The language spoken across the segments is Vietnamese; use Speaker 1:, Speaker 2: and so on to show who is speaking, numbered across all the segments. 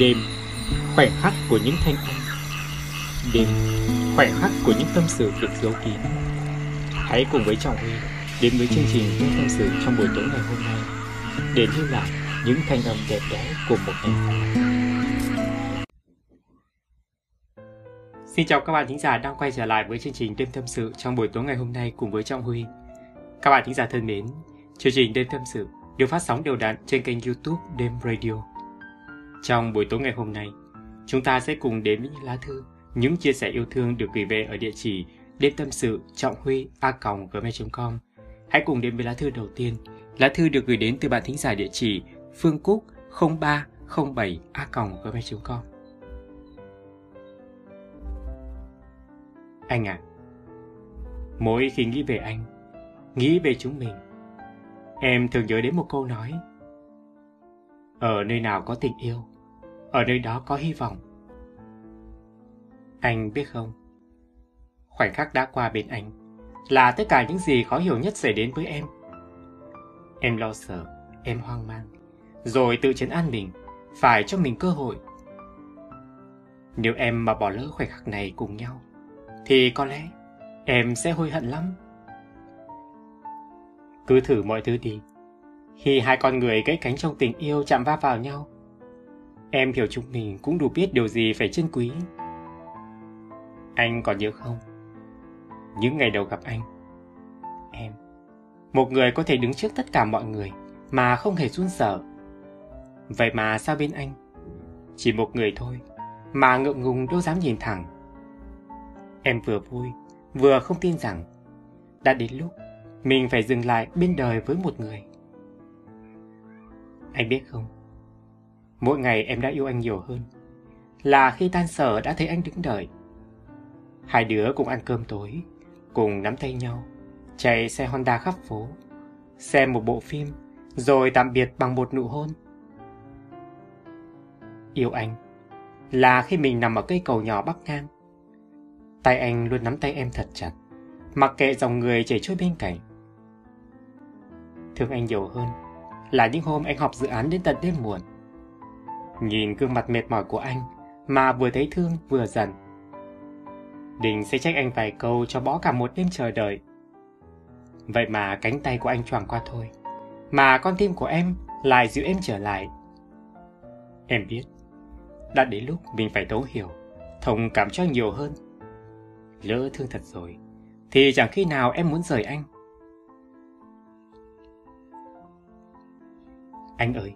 Speaker 1: Đêm, khoảnh khắc của những thanh âm Đêm, khoảnh khắc của những tâm sự được giấu kín Hãy cùng với Trọng Huy đến với chương trình những tâm sự trong buổi tối ngày hôm nay để lưu lại những thanh âm đẹp đẽ của một ngày. Xin chào các bạn thính giả đang quay trở lại với chương trình Đêm Tâm Sự trong buổi tối ngày hôm nay cùng với Trọng Huy. Các bạn thính giả thân mến, chương trình Đêm Tâm Sự được phát sóng đều đặn trên kênh youtube Đêm Radio. Trong buổi tối ngày hôm nay, chúng ta sẽ cùng đến với những lá thư, những chia sẻ yêu thương được gửi về ở địa chỉ đêm tâm sự trọng huy a gmail.com. Hãy cùng đến với lá thư đầu tiên. Lá thư được gửi đến từ bạn thính giả địa chỉ phương cúc 0307 a gmail.com. Anh ạ, à, mỗi khi nghĩ về anh, nghĩ về chúng mình, em thường nhớ đến một câu nói. Ở nơi nào có tình yêu, ở nơi đó có hy vọng. Anh biết không, khoảnh khắc đã qua bên anh là tất cả những gì khó hiểu nhất xảy đến với em. Em lo sợ, em hoang mang, rồi tự chấn an mình, phải cho mình cơ hội. Nếu em mà bỏ lỡ khoảnh khắc này cùng nhau, thì có lẽ em sẽ hối hận lắm. Cứ thử mọi thứ đi. Khi hai con người gãy cánh trong tình yêu chạm va vào nhau, em hiểu chúng mình cũng đủ biết điều gì phải trân quý. Anh còn nhớ không? Những ngày đầu gặp anh, em, một người có thể đứng trước tất cả mọi người mà không hề run sợ. Vậy mà sao bên anh, chỉ một người thôi mà ngượng ngùng đâu dám nhìn thẳng. Em vừa vui, vừa không tin rằng đã đến lúc mình phải dừng lại bên đời với một người. Anh biết không, mỗi ngày em đã yêu anh nhiều hơn, là khi tan sở đã thấy anh đứng đợi. Hai đứa cùng ăn cơm tối, cùng nắm tay nhau, chạy xe Honda khắp phố, xem một bộ phim, rồi tạm biệt bằng một nụ hôn. Yêu anh là khi mình nằm ở cây cầu nhỏ bắc ngang. Tay anh luôn nắm tay em thật chặt, mặc kệ dòng người chảy trôi bên cạnh. Thương anh nhiều hơn là những hôm anh học dự án đến tận đêm muộn. Nhìn gương mặt mệt mỏi của anh mà vừa thấy thương vừa giận. Đình sẽ trách anh vài câu cho bỏ cả một đêm chờ đợi. Vậy mà cánh tay của anh choàng qua thôi. Mà con tim của em lại dịu em trở lại. Em biết, đã đến lúc mình phải thấu hiểu, thông cảm cho nhiều hơn. Lỡ thương thật rồi, thì chẳng khi nào em muốn rời anh. Anh ơi,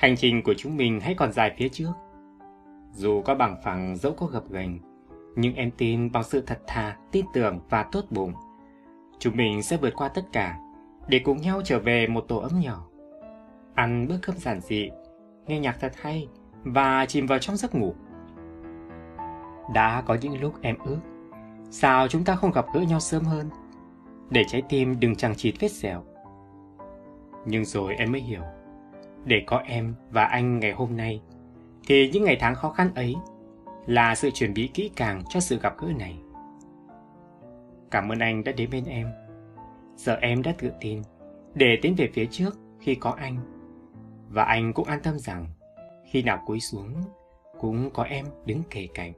Speaker 1: hành trình của chúng mình hãy còn dài phía trước. Dù có bằng phẳng dẫu có gập ghềnh, nhưng em tin bằng sự thật thà, tin tưởng và tốt bụng. Chúng mình sẽ vượt qua tất cả để cùng nhau trở về một tổ ấm nhỏ. Ăn bữa cơm giản dị, nghe nhạc thật hay và chìm vào trong giấc ngủ. Đã có những lúc em ước, sao chúng ta không gặp gỡ nhau sớm hơn, để trái tim đừng chẳng chịt vết sẹo. Nhưng rồi em mới hiểu, để có em và anh ngày hôm nay, thì những ngày tháng khó khăn ấy là sự chuẩn bị kỹ càng cho sự gặp gỡ này. Cảm ơn anh đã đến bên em. Giờ em đã tự tin để tiến về phía trước khi có anh. Và anh cũng an tâm rằng khi nào cúi xuống cũng có em đứng kề cạnh.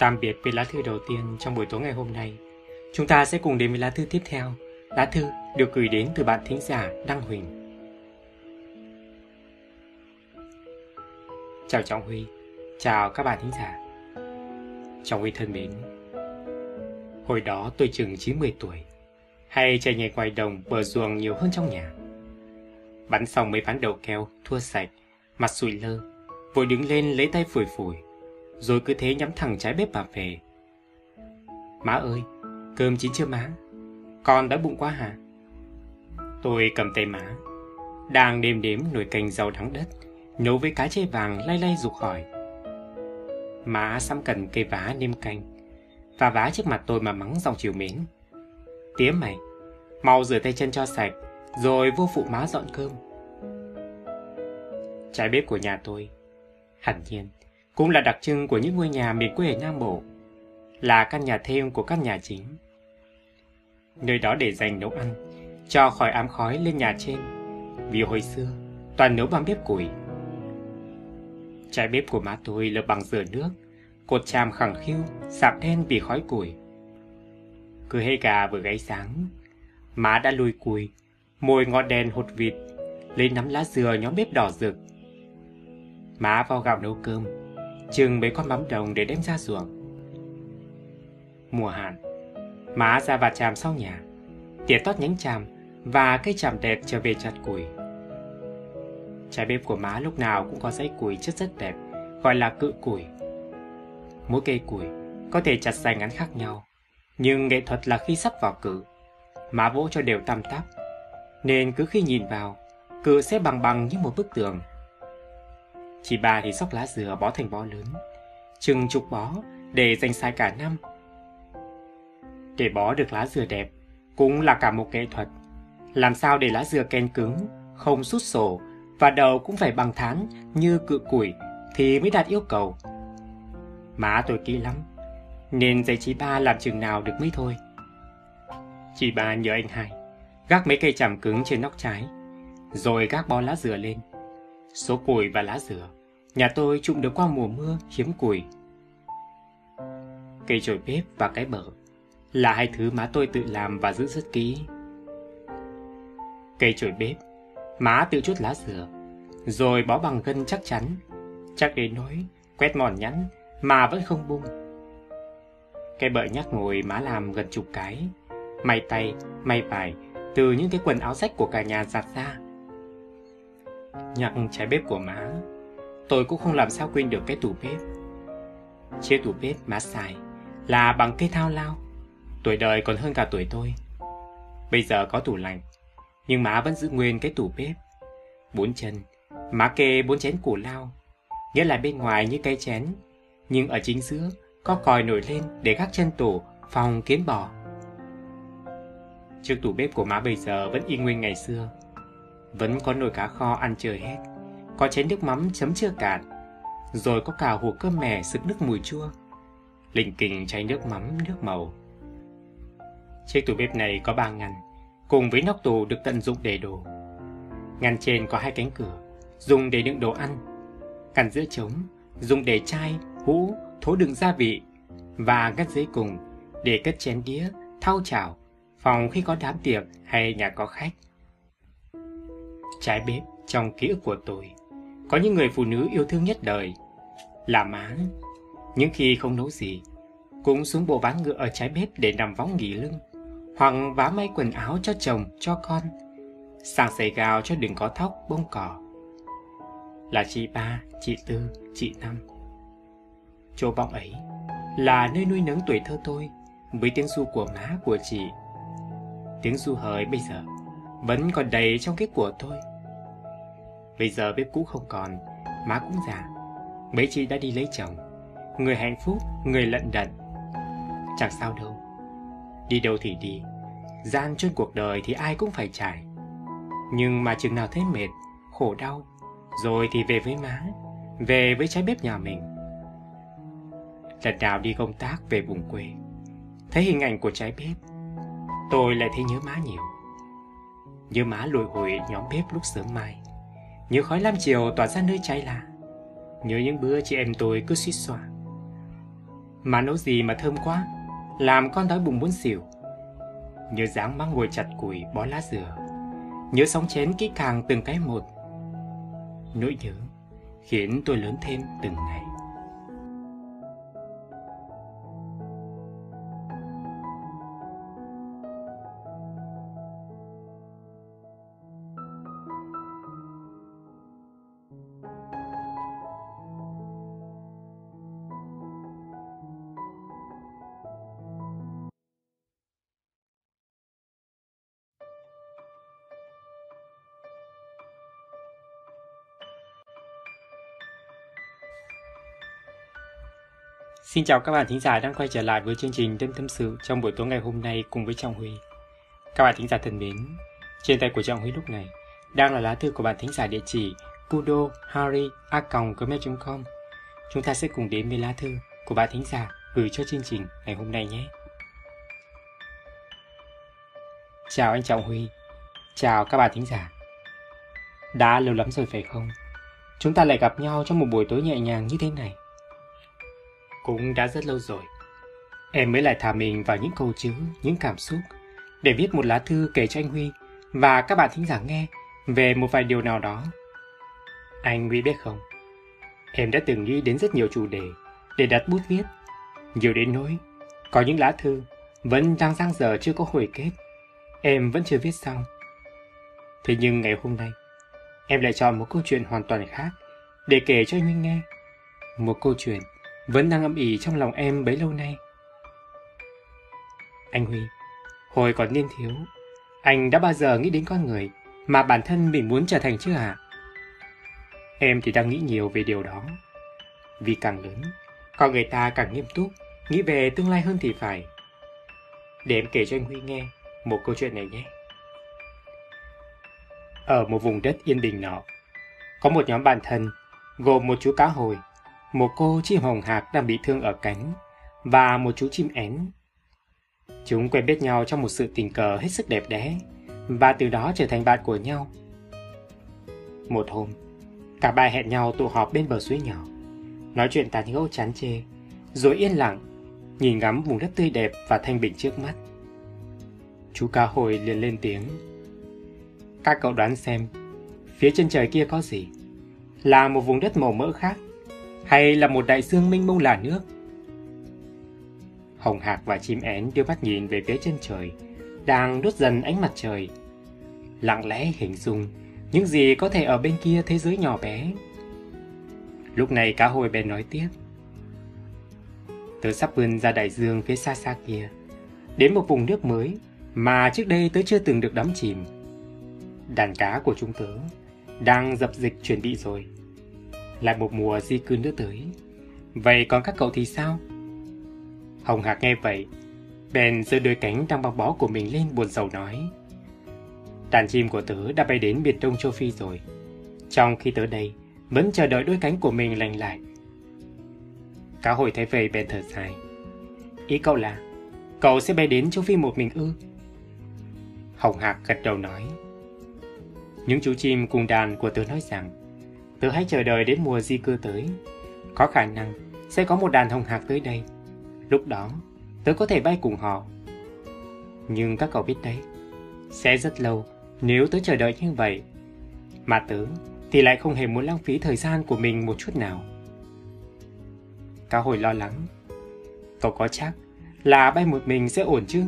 Speaker 1: Tạm biệt với lá thư đầu tiên trong buổi tối ngày hôm nay. Chúng ta sẽ cùng đến với lá thư tiếp theo. Lá thư được gửi đến từ bạn thính giả Đăng Huỳnh. Chào Trọng Huy, chào các bạn thính giả. Trọng Huy thân mến, hồi đó tôi chừng 90 tuổi, hay chạy nhảy ngoài đồng bờ ruộng nhiều hơn trong nhà. Bắn xong mấy ván đầu keo, thua sạch, mặt sụi lơ, vội đứng lên lấy tay phủi phủi rồi cứ thế nhắm thẳng trái bếp bà về. Má ơi, cơm chín chưa má? Con đã bụng quá hả? Tôi cầm tay má, đang đêm đếm nồi canh rau đắng đất, nấu với cá chê vàng lay lay dục hỏi. Má xăm cần cây vá nêm canh, và vá trước mặt tôi mà mắng dòng chiều mến. Tía mày, mau rửa tay chân cho sạch, rồi vô phụ má dọn cơm. Trái bếp của nhà tôi, hẳn nhiên, cũng là đặc trưng của những ngôi nhà miền quê ở Nam Bộ, là căn nhà thêm của các nhà chính. Nơi đó để dành nấu ăn, cho khỏi ám khói lên nhà trên, vì hồi xưa toàn nấu bằng bếp củi. Trái bếp của má tôi lợp bằng dừa nước, cột chàm khẳng khiu, sạp đen vì khói củi. Cứ hay gà vừa gáy sáng, má đã lùi cùi, mồi ngọn đèn hột vịt, lấy nắm lá dừa nhóm bếp đỏ rực. Má vào gạo nấu cơm, chừng mấy con mắm đồng để đem ra ruộng. Mùa hạn, má ra và chàm sau nhà, tỉa tót nhánh chàm và cây chàm đẹp trở về chặt củi. Trái bếp của má lúc nào cũng có dãy củi chất rất đẹp, gọi là cự củi. Mỗi cây củi có thể chặt dài ngắn khác nhau, nhưng nghệ thuật là khi sắp vào cự, má vỗ cho đều tăm tắp, nên cứ khi nhìn vào, cự sẽ bằng bằng như một bức tường. Chị ba thì sóc lá dừa bó thành bó lớn, chừng chục bó để dành xài cả năm. Để bó được lá dừa đẹp cũng là cả một nghệ thuật. Làm sao để lá dừa ken cứng, không sút sổ và đầu cũng phải bằng thán như cự củi thì mới đạt yêu cầu. Má tôi kỹ lắm, nên dạy chị ba làm chừng nào được mới thôi. Chị ba nhờ anh hai, gác mấy cây chảm cứng trên nóc trái, rồi gác bó lá dừa lên. Số củi và lá dừa, nhà tôi trụng được qua mùa mưa hiếm củi. Cây chổi bếp và cái bờ là hai thứ má tôi tự làm và giữ rất kỹ. Cây chổi bếp Má tự chút lá dừa, rồi bó bằng gân chắc chắn, chắc đến nỗi quét mòn nhẵn mà vẫn không bung. Cái bợ nhắc ngồi má làm gần chục cái, may tay, may vải từ những cái quần áo rách của cả nhà giặt ra. Nhắc trái bếp của má, tôi cũng không làm sao quên được cái tủ bếp. Chiếc tủ bếp má xài là bằng cây thao lao, tuổi đời còn hơn cả tuổi tôi. Bây giờ có tủ lạnh, nhưng má vẫn giữ nguyên cái tủ bếp. Bốn chân, má kê bốn chén củ lao, nghĩa là bên ngoài như cây chén, nhưng ở chính giữa có còi nổi lên để gác chân tủ phòng kiến bò. Chiếc tủ bếp của má bây giờ vẫn y nguyên ngày xưa. Vẫn có nồi cá kho ăn chơi hết, có chén nước mắm chấm chưa cạn, rồi có cả hũ cơm mè sực nước mùi chua. Lình kình chai nước mắm, nước màu. Chiếc tủ bếp này có ba ngăn, cùng với nóc tủ được tận dụng để đồ. Ngăn trên có hai cánh cửa, dùng để đựng đồ ăn. Ngăn giữa trống, dùng để chai, hũ, thố đựng gia vị. Và ngăn dưới cùng, để cất chén đĩa, thau chảo, phòng khi có đám tiệc hay nhà có khách. Trái bếp trong ký ức của tôi, có những người phụ nữ yêu thương nhất đời, là má. Những khi không nấu gì, cũng xuống bộ ván ngựa ở trái bếp để nằm võng nghỉ lưng hoặc vá may quần áo cho chồng, cho con, sàng giày gào cho đừng có thóc, bông cỏ. Là chị ba, chị tư, chị năm. Chỗ vọng ấy là nơi nuôi nấng tuổi thơ tôi với tiếng du của má của chị. Tiếng du hời bây giờ vẫn còn đầy trong cái của tôi. Bây giờ bếp cũ không còn, má cũng già. Mấy chị đã đi lấy chồng, người hạnh phúc, người lận đận. Chẳng sao đâu. Đi đâu thì đi, Gian trên cuộc đời thì ai cũng phải trải Nhưng mà chừng nào thấy mệt, khổ đau Rồi thì về với má Về với trái bếp nhà mình Lần nào đi công tác về vùng quê Thấy hình ảnh của trái bếp Tôi lại thấy nhớ má nhiều Nhớ má lùi hồi nhóm bếp lúc sớm mai Nhớ khói lam chiều tỏa ra nơi cháy lạ. Nhớ những bữa chị em tôi cứ suýt xoa Má nấu gì mà thơm quá, Làm con đói bụng muốn xỉu. Nhớ dáng má ngồi chặt củi, bó lá dừa. Nhớ sóng chén kỹ càng từng cái một. Nỗi nhớ khiến tôi lớn thêm từng ngày. Xin chào các bạn thính giả đang quay trở lại với chương trình Đêm Tâm Sự trong buổi tối ngày hôm nay cùng với Trọng Huy. Các bạn thính giả thân mến, trên tay của Trọng Huy lúc này đang là lá thư của bạn thính giả địa chỉ kudo harry com chúng ta sẽ cùng đến với lá thư của bạn thính giả gửi cho chương trình ngày hôm nay nhé. Chào anh Trọng Huy, chào các bạn thính giả. Đã lâu lắm rồi phải không? Chúng ta lại gặp nhau trong một buổi tối nhẹ nhàng như thế này. Cũng đã rất lâu rồi. Em mới lại thả mình vào những câu chữ, những cảm xúc để viết một lá thư kể cho anh Huy và các bạn thính giả nghe về một vài điều nào đó. Anh Huy biết không? Em đã từng nghĩ đến rất nhiều chủ đề để đặt bút viết. Nhiều đến nỗi, có những lá thư vẫn đang giang dở chưa có hồi kết. Em vẫn chưa viết xong. Thế nhưng ngày hôm nay, em lại chọn một câu chuyện hoàn toàn khác để kể cho anh Huy nghe. Một câu chuyện vẫn đang âm ỉ trong lòng em bấy lâu nay. Anh Huy, hồi còn niên thiếu, anh đã bao giờ nghĩ đến con người mà bản thân mình muốn trở thành chưa hả? Em thì đang nghĩ nhiều về điều đó. Vì càng lớn, con người ta càng nghiêm túc, nghĩ về tương lai hơn thì phải. Để em kể cho anh Huy nghe một câu chuyện này nhé. Ở một vùng đất yên bình nọ, có một nhóm bạn thân gồm một chú cá hồi, một cô chim hồng hạc đang bị thương ở cánh và một chú chim én. Chúng quen biết nhau trong một sự tình cờ hết sức đẹp đẽ và từ đó trở thành bạn của nhau. Một hôm, cả ba hẹn nhau tụ họp bên bờ suối nhỏ, nói chuyện tán gẫu chán chê, rồi yên lặng, nhìn ngắm vùng đất tươi đẹp và thanh bình trước mắt. Chú cá hồi liền lên tiếng. Các cậu đoán xem, phía chân trời kia có gì? Là một vùng đất màu mỡ khác? Hay là một đại dương mênh mông là nước? Hồng hạc và chim én đưa mắt nhìn về phía chân trời, đang đốt dần ánh mặt trời. Lặng lẽ hình dung những gì có thể ở bên kia thế giới nhỏ bé. Lúc này cá hồi bèn nói tiếp. Tớ sắp vươn ra đại dương phía xa xa kia, đến một vùng nước mới mà trước đây tớ chưa từng được đắm chìm. Đàn cá của chúng tớ đang dập dịch chuẩn bị rồi. Lại một mùa di cư nữa tới. Vậy còn các cậu thì sao? Hồng Hạc nghe vậy, bèn giơ đôi cánh đang băng bó của mình lên buồn rầu nói. Đàn chim của tớ đã bay đến miền Đông châu Phi rồi. Trong khi tớ đây, vẫn chờ đợi đôi cánh của mình lành lại. Cá hồi thấy vậy bèn thở dài. Ý cậu là, cậu sẽ bay đến châu Phi một mình ư? Hồng Hạc gật đầu nói. Những chú chim cùng đàn của tớ nói rằng, tớ hãy chờ đợi đến mùa di cư tới. Có khả năng sẽ có một đàn hồng hạc tới đây. Lúc đó, tớ có thể bay cùng họ. Nhưng các cậu biết đấy, sẽ rất lâu nếu tớ chờ đợi như vậy. Mà tớ thì lại không hề muốn lãng phí thời gian của mình một chút nào. cao hồi lo lắng. Cậu có chắc là bay một mình sẽ ổn chứ?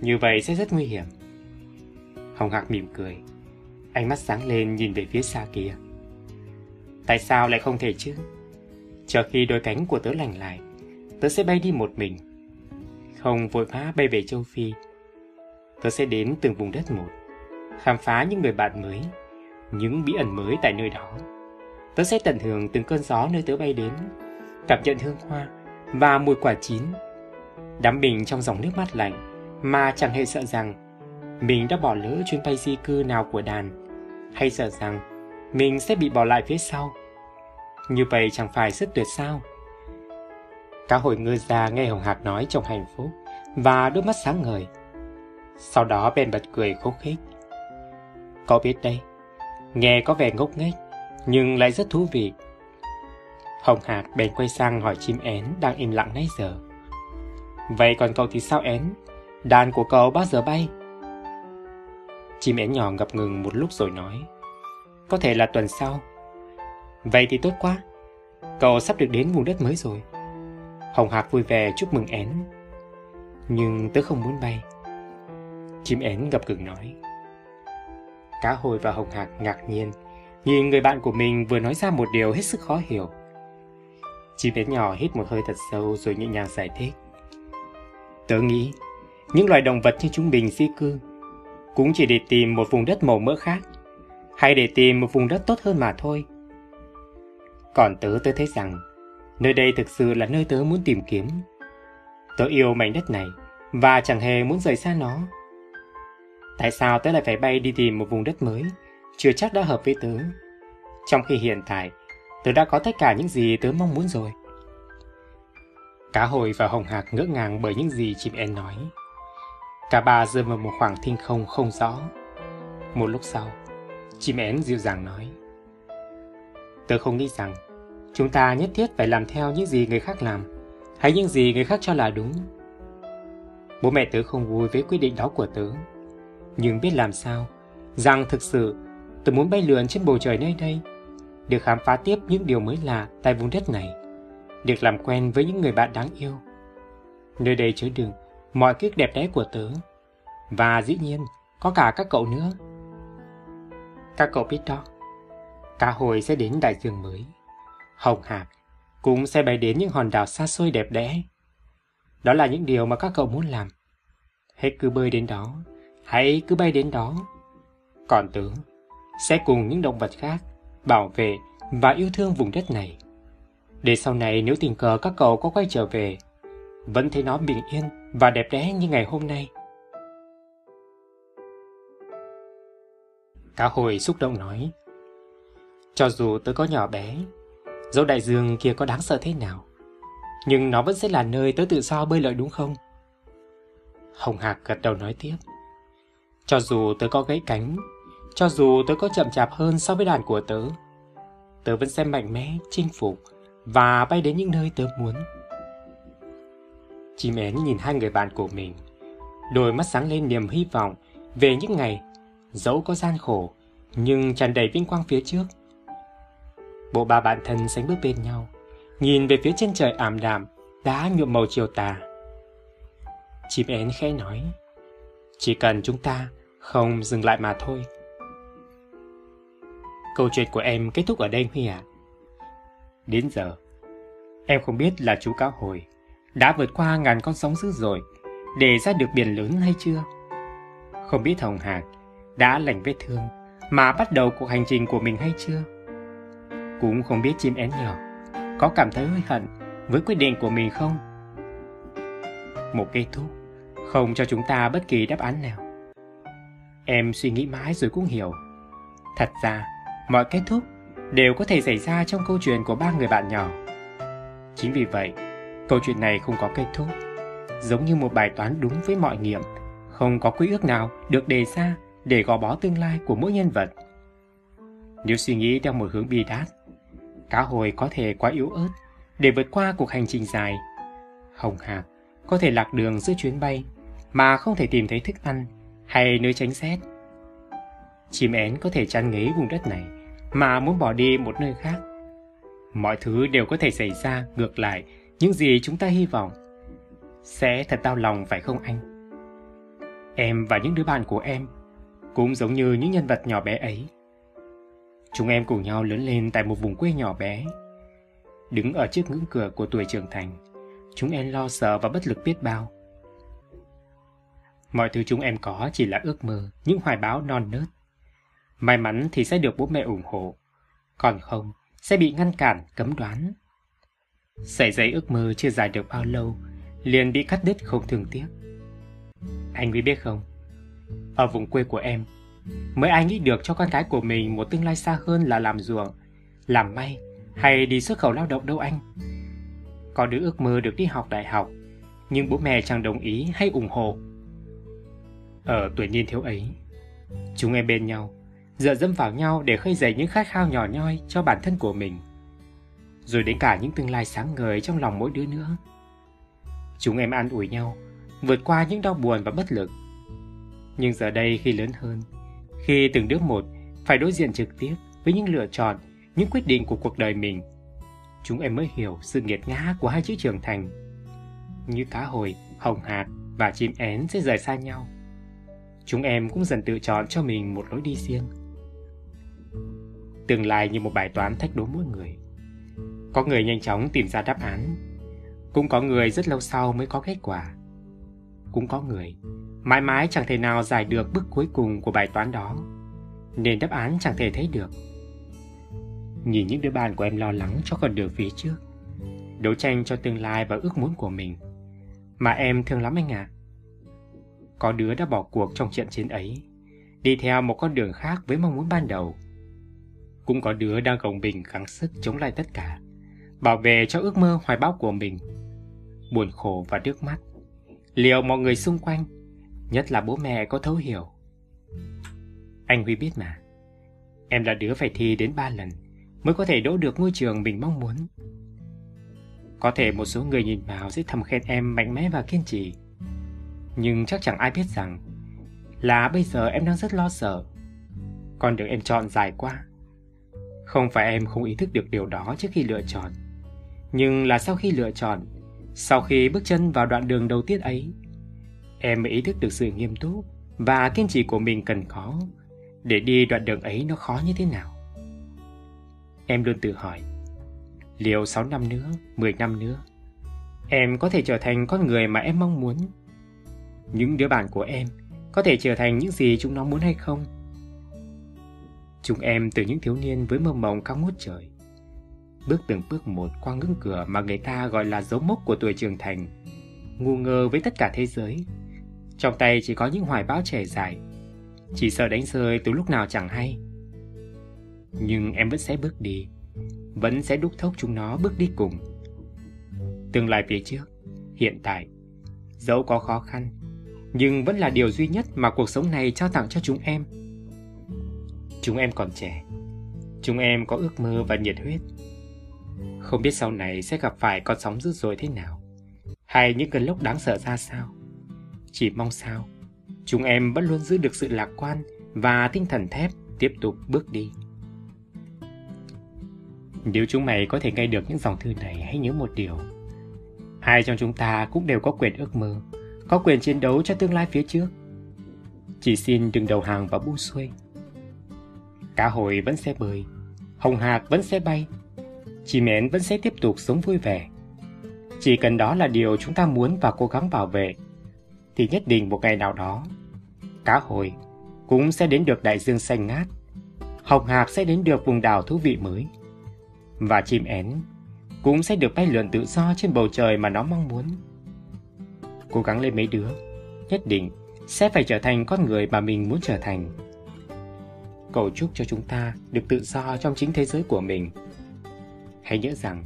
Speaker 1: Như vậy sẽ rất nguy hiểm. Hồng Hạc mỉm cười. Ánh mắt sáng lên nhìn về phía xa kia. Tại sao lại không thể chứ? Chờ khi đôi cánh của tớ lành lại, tớ sẽ bay đi một mình. Không vội vã bay về châu Phi. Tớ sẽ đến từng vùng đất một, khám phá những người bạn mới, những bí ẩn mới tại nơi đó. Tớ sẽ tận hưởng từng cơn gió nơi tớ bay đến, cảm nhận hương hoa và mùi quả chín. Đắm mình trong dòng nước mát lạnh mà chẳng hề sợ rằng mình đã bỏ lỡ chuyến bay di cư nào của đàn, hay sợ rằng mình sẽ bị bỏ lại phía sau. Như vậy chẳng phải rất tuyệt sao? Cá hồi ngư ra nghe Hồng Hạc nói trong hạnh phúc và đôi mắt sáng ngời. Sau đó bèn bật cười khúc khích. Có biết đây, nghe có vẻ ngốc nghếch nhưng lại rất thú vị. Hồng Hạc bèn quay sang hỏi chim én đang im lặng nãy giờ. Vậy còn cậu thì sao én? Đàn của cậu bao giờ bay? Chim én nhỏ ngập ngừng một lúc rồi nói. Có thể là tuần sau. Vậy thì tốt quá. Cậu sắp được đến vùng đất mới rồi. Hồng Hạc vui vẻ chúc mừng én. Nhưng tớ không muốn bay. Chim én gặp ngừng nói. Cá hồi và Hồng Hạc ngạc nhiên, nhìn người bạn của mình vừa nói ra một điều hết sức khó hiểu. Chim én nhỏ hít một hơi thật sâu rồi nhẹ nhàng giải thích. Tớ nghĩ, những loài động vật như chúng mình di cư cũng chỉ để tìm một vùng đất màu mỡ khác, hay để tìm một vùng đất tốt hơn mà thôi. Còn tớ tớ thấy rằng, nơi đây thực sự là nơi tớ muốn tìm kiếm. Tớ yêu mảnh đất này, và chẳng hề muốn rời xa nó. Tại sao tớ lại phải bay đi tìm một vùng đất mới, chưa chắc đã hợp với tớ? Trong khi hiện tại, Tớ đã có tất cả những gì tớ mong muốn rồi. Cá hồi và hồng hạc ngỡ ngàng bởi những gì chim én nói. Cả ba rơi vào một khoảng thinh không không rõ. Một lúc sau, chim én dịu dàng nói. Tớ không nghĩ rằng chúng ta nhất thiết phải làm theo những gì người khác làm, hay những gì người khác cho là đúng. Bố mẹ tớ không vui với quyết định đó của tớ, nhưng biết làm sao, rằng thực sự tớ muốn bay lượn trên bầu trời nơi đây, được khám phá tiếp những điều mới lạ tại vùng đất này, được làm quen với những người bạn đáng yêu. Nơi đây chứa đựng mọi kiếp đẹp đẽ của tớ, và dĩ nhiên có cả các cậu nữa. Các cậu biết đó, cả hồi sẽ đến đại dương mới. Hồng hạc cũng sẽ bay đến những hòn đảo xa xôi đẹp đẽ. Đó là những điều mà các cậu muốn làm. Hãy cứ bơi đến đó, hãy cứ bay đến đó. Còn tớ sẽ cùng những động vật khác bảo vệ và yêu thương vùng đất này. Để sau này nếu tình cờ các cậu có quay trở về, vẫn thấy nó bình yên và đẹp đẽ như ngày hôm nay. Cá hồi xúc động nói, cho dù tớ có nhỏ bé, dẫu đại dương kia có đáng sợ thế nào, nhưng nó vẫn sẽ là nơi tớ tự do bơi lội đúng không? Hồng Hạc gật đầu nói tiếp, cho dù tớ có gãy cánh, cho dù tớ có chậm chạp hơn so với đàn của tớ, tớ vẫn sẽ mạnh mẽ, chinh phục và bay đến những nơi tớ muốn. Chim én nhìn hai người bạn của mình, đôi mắt sáng lên niềm hy vọng về những ngày dẫu có gian khổ nhưng tràn đầy vinh quang phía trước. Bộ ba bạn thân sánh bước bên nhau, nhìn về phía chân trời ảm đạm đã nhuộm màu chiều tà. Chim én khẽ nói, chỉ cần chúng ta không dừng lại mà thôi. Câu chuyện của em kết thúc ở đây Huy ạ. À? Đến giờ, em không biết là chú cá hồi đã vượt qua ngàn con sóng dữ dội để ra được biển lớn hay chưa? Không biết Hồng Hạc đã lành vết thương mà bắt đầu cuộc hành trình của mình hay chưa? Cũng không biết chim én nhỏ có cảm thấy hối hận với quyết định của mình không? Một kết thúc không cho chúng ta bất kỳ đáp án nào. Em suy nghĩ mãi rồi cũng hiểu. Thật ra, mọi kết thúc đều có thể xảy ra trong câu chuyện của ba người bạn nhỏ. Chính vì vậy, câu chuyện này không có kết thúc, giống như một bài toán đúng với mọi nghiệm, không có quy ước nào được đề ra để gò bó tương lai của mỗi nhân vật. Nếu suy nghĩ theo một hướng bi đát, cá hồi có thể quá yếu ớt để vượt qua cuộc hành trình dài. Hồng hạc có thể lạc đường giữa chuyến bay mà không thể tìm thấy thức ăn hay nơi tránh rét. Chim én có thể chán ngấy vùng đất này mà muốn bỏ đi một nơi khác. Mọi thứ đều có thể xảy ra ngược lại những gì chúng ta hy vọng. Sẽ thật đau lòng phải không anh? Em và những đứa bạn của em cũng giống như những nhân vật nhỏ bé ấy. Chúng em cùng nhau lớn lên tại một vùng quê nhỏ bé. Đứng ở trước ngưỡng cửa của tuổi trưởng thành, chúng em lo sợ và bất lực biết bao. Mọi thứ chúng em có chỉ là ước mơ, những hoài bão non nớt. May mắn thì sẽ được bố mẹ ủng hộ, còn không sẽ bị ngăn cản, cấm đoán. Sợi dây ước mơ chưa dài được bao lâu, liền bị cắt đứt không thường tiếc. Anh quý biết không, ở vùng quê của em, mới ai nghĩ được cho con cái của mình một tương lai xa hơn là làm ruộng, làm may hay đi xuất khẩu lao động đâu anh. Có đứa ước mơ được đi học đại học, nhưng bố mẹ chẳng đồng ý hay ủng hộ. Ờ, Ở tuổi niên thiếu ấy, chúng em bên nhau, dựa dẫm vào nhau để khơi dậy những khát khao nhỏ nhoi cho bản thân của mình. Rồi đến cả những tương lai sáng ngời trong lòng mỗi đứa nữa. Chúng em an ủi nhau, vượt qua những đau buồn và bất lực nhưng giờ đây khi lớn hơn, khi từng đứa một phải đối diện trực tiếp với những lựa chọn, những quyết định của cuộc đời mình, chúng em mới hiểu sự nghiệt ngã của hai chữ trưởng thành. Như cá hồi, hồng hạt và chim én sẽ rời xa nhau. Chúng em cũng dần tự chọn cho mình một lối đi riêng. Tương lai như một bài toán thách đố mỗi người. Có người nhanh chóng tìm ra đáp án, cũng có người rất lâu sau mới có kết quả. Cũng có người mãi mãi chẳng thể nào giải được bước cuối cùng của bài toán đó, nên đáp án chẳng thể thấy được. Nhìn những đứa bạn của em lo lắng cho con đường phía trước, đấu tranh cho tương lai và ước muốn của mình, mà em thương lắm anh ạ. À. Có đứa đã bỏ cuộc trong trận chiến ấy, đi theo một con đường khác với mong muốn ban đầu. cũng có đứa đang gồng mình gắng sức chống lại tất cả, bảo vệ cho ước mơ hoài bão của mình. Buồn khổ và nước mắt, liệu mọi người xung quanh, nhất là bố mẹ có thấu hiểu. Anh Huy biết mà, em là đứa phải thi đến ba lần mới có thể đỗ được ngôi trường mình mong muốn. Có thể một số người nhìn vào sẽ thầm khen em mạnh mẽ và kiên trì. Nhưng chắc chẳng ai biết rằng là bây giờ em đang rất lo sợ. Con đường em chọn dài quá. Không phải em không ý thức được điều đó trước khi lựa chọn. Nhưng là sau khi lựa chọn, sau khi bước chân vào đoạn đường đầu tiên ấy, em mới ý thức được sự nghiêm túc và kiên trì của mình cần có để đi đoạn đường ấy nó khó như thế nào. Em luôn tự hỏi, liệu 6 năm nữa, 10 năm nữa, em có thể trở thành con người mà em mong muốn? Những đứa bạn của em có thể trở thành những gì chúng nó muốn hay không? Chúng em từ những thiếu niên với mơ mộng cao ngút trời. Bước từng bước một qua ngưỡng cửa mà người ta gọi là dấu mốc của tuổi trưởng thành. Ngu ngơ với tất cả thế giới. Trong tay chỉ có những hoài bão trẻ dài. Chỉ sợ đánh rơi từ lúc nào chẳng hay. Nhưng em vẫn sẽ bước đi. Vẫn sẽ đúc thốc chúng nó bước đi cùng. Tương lai phía trước, hiện tại, dẫu có khó khăn, nhưng vẫn là điều duy nhất mà cuộc sống này trao tặng cho chúng em. Chúng em còn trẻ, chúng em có ước mơ và nhiệt huyết. Không biết sau này sẽ gặp phải con sóng dữ dội thế nào, hay những cơn lốc đáng sợ ra sao. Chỉ mong sao, chúng em vẫn luôn giữ được sự lạc quan và tinh thần thép tiếp tục bước đi. Nếu chúng mày có thể nghe được những dòng thư này, hãy nhớ một điều. Ai trong chúng ta cũng đều có quyền ước mơ có quyền chiến đấu cho tương lai phía trước. Chỉ xin đừng đầu hàng và buông xuôi. Cá hồi vẫn sẽ bơi, hồng hạc vẫn sẽ bay, chị mến vẫn sẽ tiếp tục sống vui vẻ. Chỉ cần đó là điều chúng ta muốn và cố gắng bảo vệ, thì nhất định một ngày nào đó, cá hồi cũng sẽ đến được đại dương xanh ngát, hồng hạc sẽ đến được vùng đảo thú vị mới, và chim én cũng sẽ được bay lượn tự do trên bầu trời mà nó mong muốn cố gắng lên mấy đứa, nhất định sẽ phải trở thành con người mà mình muốn trở thành. Cầu chúc cho chúng ta được tự do trong chính thế giới của mình. Hãy nhớ rằng,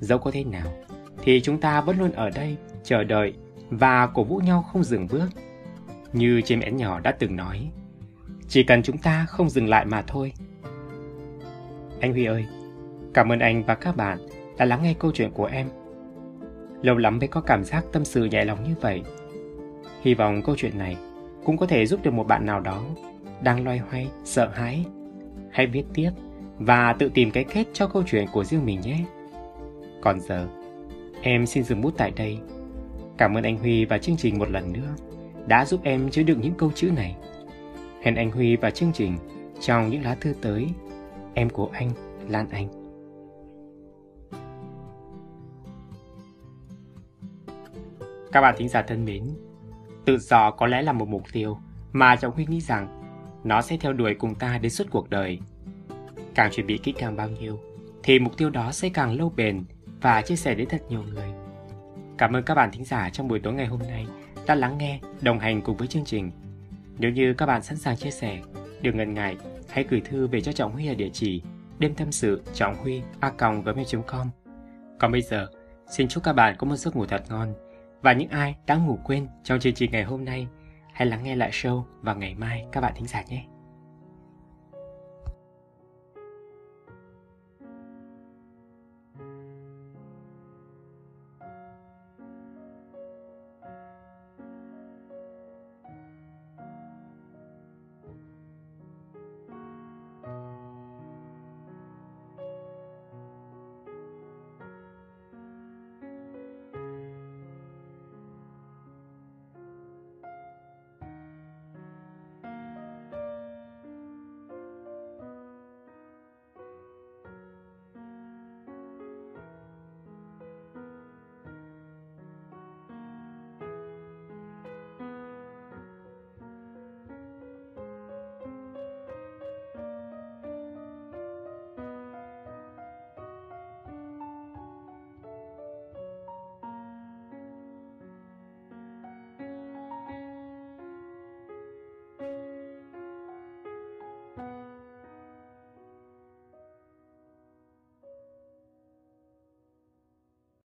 Speaker 1: dẫu có thế nào, thì chúng ta vẫn luôn ở đây, chờ đợi và cổ vũ nhau không dừng bước. Như chim én nhỏ đã từng nói, chỉ cần chúng ta không dừng lại mà thôi. Anh Huy ơi, cảm ơn anh và các bạn đã lắng nghe câu chuyện của em Lâu lắm mới có cảm giác tâm sự nhẹ lòng như vậy. Hy vọng câu chuyện này cũng có thể giúp được một bạn nào đó đang loay hoay, sợ hãi. Hãy viết tiếp và tự tìm cái kết cho câu chuyện của riêng mình nhé. Còn giờ, em xin dừng bút tại đây. Cảm ơn anh Huy và chương trình một lần nữa đã giúp em chứa đựng những câu chữ này. Hẹn anh Huy và chương trình trong những lá thư tới. Em của anh, Lan Anh. Các bạn thính giả thân mến, tự do có lẽ là một mục tiêu mà Trọng Huy nghĩ rằng nó sẽ theo đuổi cùng ta đến suốt cuộc đời. Càng chuẩn bị kỹ càng bao nhiêu, thì mục tiêu đó sẽ càng lâu bền và chia sẻ đến thật nhiều người. Cảm ơn các bạn thính giả trong buổi tối ngày hôm nay đã lắng nghe, đồng hành cùng với chương trình. Nếu như các bạn sẵn sàng chia sẻ, đừng ngần ngại, hãy gửi thư về cho Trọng Huy ở địa chỉ đêm tâm sự trọng huy a gmail.com. Còn bây giờ, xin chúc các bạn có một giấc ngủ thật ngon và những ai đã ngủ quên trong chương trình ngày hôm nay, hãy lắng nghe lại show vào ngày mai các bạn thính giả nhé.